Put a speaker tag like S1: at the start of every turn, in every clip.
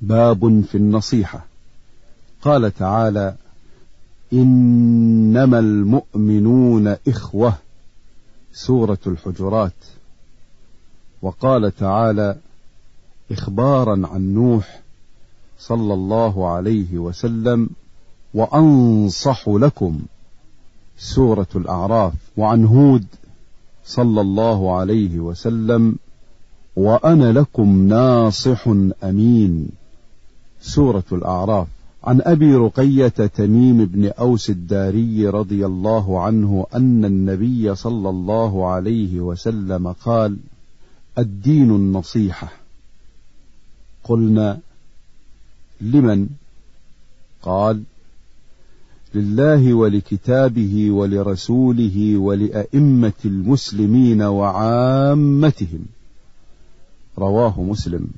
S1: باب في النصيحة. قال تعالى إنما المؤمنون إخوة. سورة الحجرات. وقال تعالى إخبارا عن نوح صلى الله عليه وسلم وأنصح لكم. سورة الأعراف. وعن هود صلى الله عليه وسلم وأنا لكم ناصح أمين. سورة الأعراف. عن أبي رقية تميم بن أوس الداري رضي الله عنه أن النبي صلى الله عليه وسلم قال الدين النصيحة. قلنا لمن؟ قال لله ولكتابه ولرسوله ولأئمة المسلمين وعامتهم. رواه مسلم.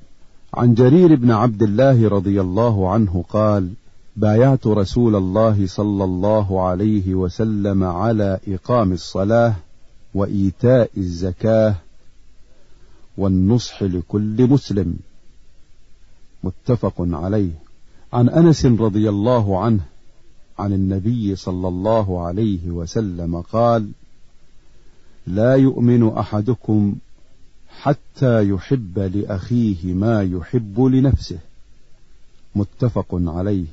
S1: عن جرير بن عبد الله رضي الله عنه قال بايعت رسول الله صلى الله عليه وسلم على إقام الصلاة وإيتاء الزكاة والنصح لكل مسلم. متفق عليه. عن أنس رضي الله عنه عن النبي صلى الله عليه وسلم قال لا يؤمن أحدكم حتى يحب لأخيه ما يحب لنفسه. متفق عليه.